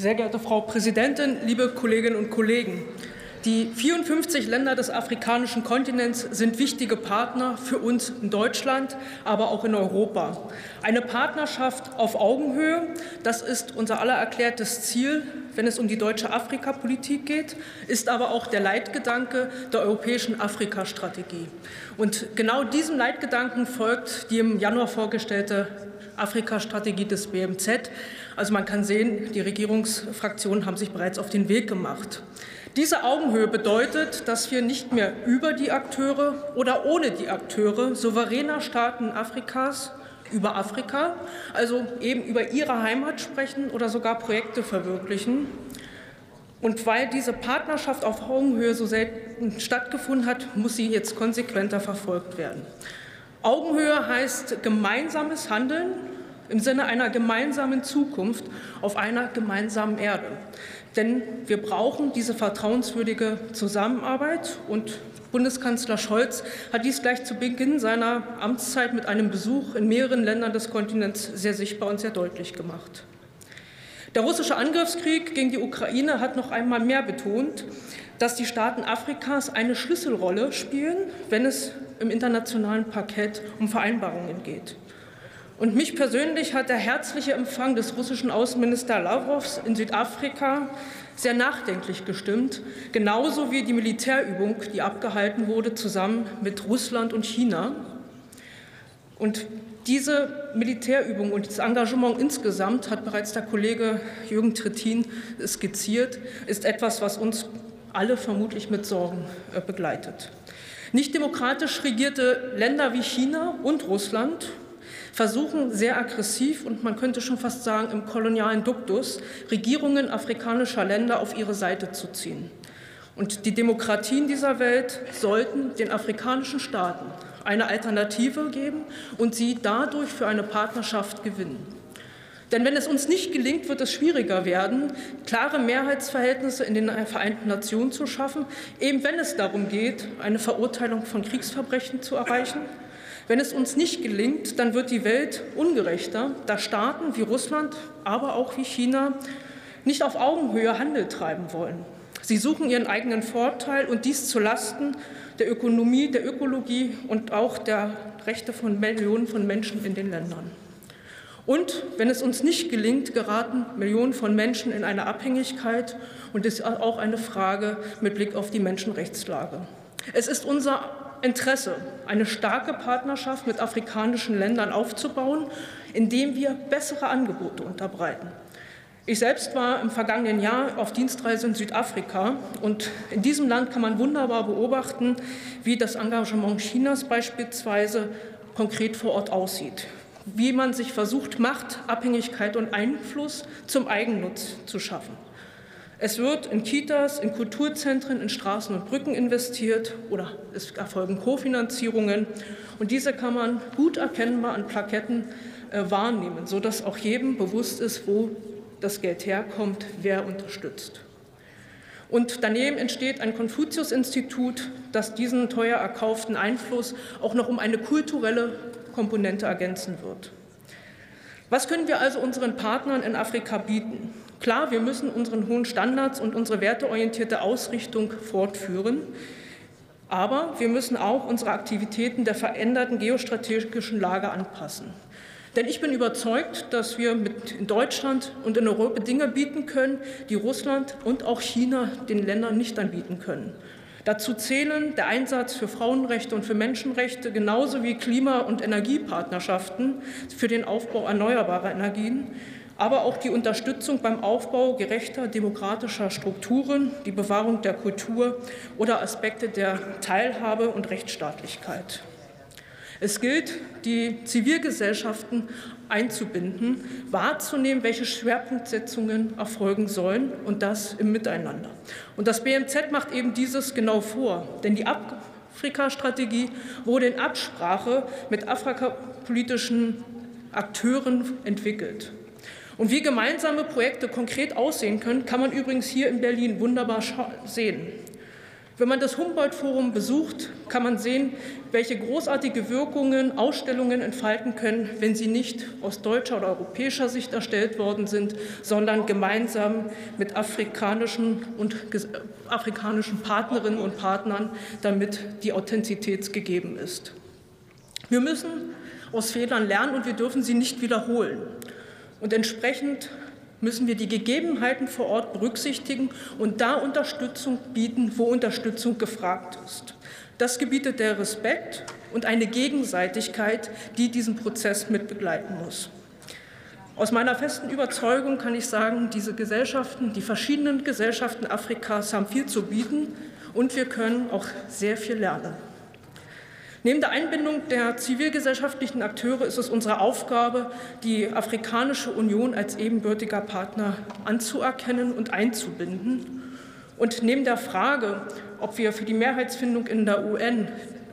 Sehr geehrte Frau Präsidentin, liebe Kolleginnen und Kollegen! Die 54 Länder des afrikanischen Kontinents sind wichtige Partner für uns in Deutschland, aber auch in Europa. Eine Partnerschaft auf Augenhöhe, das ist unser aller erklärtes Ziel, wenn es um die deutsche Afrikapolitik geht, ist aber auch der Leitgedanke der europäischen Afrikastrategie. Und genau diesem Leitgedanken folgt die im Januar vorgestellte Afrikastrategie des BMZ. Also man kann sehen, die Regierungsfraktionen haben sich bereits auf den Weg gemacht. Diese Augenhöhe bedeutet, dass wir nicht mehr über die Akteure oder ohne die Akteure souveräner Staaten Afrikas über Afrika, also eben über ihre Heimat sprechen oder sogar Projekte verwirklichen. Und weil diese Partnerschaft auf Augenhöhe so selten stattgefunden hat, muss sie jetzt konsequenter verfolgt werden. Augenhöhe heißt gemeinsames Handeln im Sinne einer gemeinsamen Zukunft auf einer gemeinsamen Erde. Denn wir brauchen diese vertrauenswürdige Zusammenarbeit. Und Bundeskanzler Scholz hat dies gleich zu Beginn seiner Amtszeit mit einem Besuch in mehreren Ländern des Kontinents sehr sichtbar und sehr deutlich gemacht. Der russische Angriffskrieg gegen die Ukraine hat noch einmal mehr betont, dass die Staaten Afrikas eine Schlüsselrolle spielen, wenn es im internationalen Parkett um Vereinbarungen geht. Und mich persönlich hat der herzliche Empfang des russischen Außenministers Lavrovs in Südafrika sehr nachdenklich gestimmt, genauso wie die Militärübung, die abgehalten wurde, zusammen mit Russland und China. Und diese Militärübung und das Engagement insgesamt, hat bereits der Kollege Jürgen Trittin skizziert, ist etwas, was uns alle vermutlich mit Sorgen äh, begleitet. Nicht demokratisch regierte Länder wie China und Russland versuchen sehr aggressiv und man könnte schon fast sagen im kolonialen Duktus Regierungen afrikanischer Länder auf ihre Seite zu ziehen. Und die Demokratien dieser Welt sollten den afrikanischen Staaten eine Alternative geben und sie dadurch für eine Partnerschaft gewinnen. Denn wenn es uns nicht gelingt, wird es schwieriger werden, klare Mehrheitsverhältnisse in den Vereinten Nationen zu schaffen, eben wenn es darum geht, eine Verurteilung von Kriegsverbrechen zu erreichen wenn es uns nicht gelingt, dann wird die Welt ungerechter, da Staaten wie Russland, aber auch wie China nicht auf Augenhöhe Handel treiben wollen. Sie suchen ihren eigenen Vorteil und dies zu Lasten der Ökonomie, der Ökologie und auch der Rechte von Millionen von Menschen in den Ländern. Und wenn es uns nicht gelingt, geraten Millionen von Menschen in eine Abhängigkeit und ist auch eine Frage mit Blick auf die Menschenrechtslage. Es ist unser Interesse, eine starke Partnerschaft mit afrikanischen Ländern aufzubauen, indem wir bessere Angebote unterbreiten. Ich selbst war im vergangenen Jahr auf Dienstreise in Südafrika und in diesem Land kann man wunderbar beobachten, wie das Engagement Chinas beispielsweise konkret vor Ort aussieht, wie man sich versucht, Macht, Abhängigkeit und Einfluss zum Eigennutz zu schaffen. Es wird in Kitas, in Kulturzentren, in Straßen und Brücken investiert oder es erfolgen Kofinanzierungen. Und diese kann man gut erkennbar an Plaketten äh, wahrnehmen, sodass auch jedem bewusst ist, wo das Geld herkommt, wer unterstützt. Und daneben entsteht ein Konfuzius-Institut, das diesen teuer erkauften Einfluss auch noch um eine kulturelle Komponente ergänzen wird. Was können wir also unseren Partnern in Afrika bieten? Klar, wir müssen unseren hohen Standards und unsere werteorientierte Ausrichtung fortführen. Aber wir müssen auch unsere Aktivitäten der veränderten geostrategischen Lage anpassen. Denn ich bin überzeugt, dass wir mit in Deutschland und in Europa Dinge bieten können, die Russland und auch China den Ländern nicht anbieten können. Dazu zählen der Einsatz für Frauenrechte und für Menschenrechte, genauso wie Klima- und Energiepartnerschaften für den Aufbau erneuerbarer Energien, aber auch die Unterstützung beim Aufbau gerechter demokratischer Strukturen, die Bewahrung der Kultur oder Aspekte der Teilhabe und Rechtsstaatlichkeit. Es gilt, die Zivilgesellschaften einzubinden, wahrzunehmen, welche Schwerpunktsetzungen erfolgen sollen und das im Miteinander. Und das BMZ macht eben dieses genau vor, denn die Afrika-Strategie wurde in Absprache mit afrikapolitischen Akteuren entwickelt. Und wie gemeinsame Projekte konkret aussehen können, kann man übrigens hier in Berlin wunderbar sehen. Wenn man das Humboldt-Forum besucht, kann man sehen, welche großartige Wirkungen Ausstellungen entfalten können, wenn sie nicht aus deutscher oder europäischer Sicht erstellt worden sind, sondern gemeinsam mit afrikanischen und afrikanischen Partnerinnen und Partnern, damit die Authentizität gegeben ist. Wir müssen aus Fehlern lernen und wir dürfen sie nicht wiederholen. Und entsprechend müssen wir die Gegebenheiten vor Ort berücksichtigen und da Unterstützung bieten, wo Unterstützung gefragt ist. Das gebietet der Respekt und eine Gegenseitigkeit, die diesen Prozess mit begleiten muss. Aus meiner festen Überzeugung kann ich sagen, diese Gesellschaften, die verschiedenen Gesellschaften Afrikas haben viel zu bieten und wir können auch sehr viel lernen. Neben der Einbindung der zivilgesellschaftlichen Akteure ist es unsere Aufgabe, die Afrikanische Union als ebenbürtiger Partner anzuerkennen und einzubinden. Und neben der Frage, ob wir für die Mehrheitsfindung in der UN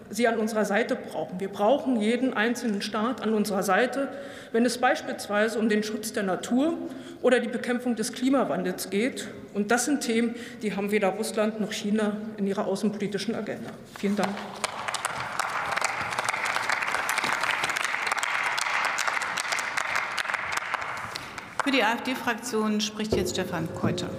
sie an unserer Seite brauchen. Wir brauchen jeden einzelnen Staat an unserer Seite, wenn es beispielsweise um den Schutz der Natur oder die Bekämpfung des Klimawandels geht. Und das sind Themen, die haben weder Russland noch China in ihrer außenpolitischen Agenda. Vielen Dank. Für die AfD-Fraktion spricht jetzt Stefan Keuter.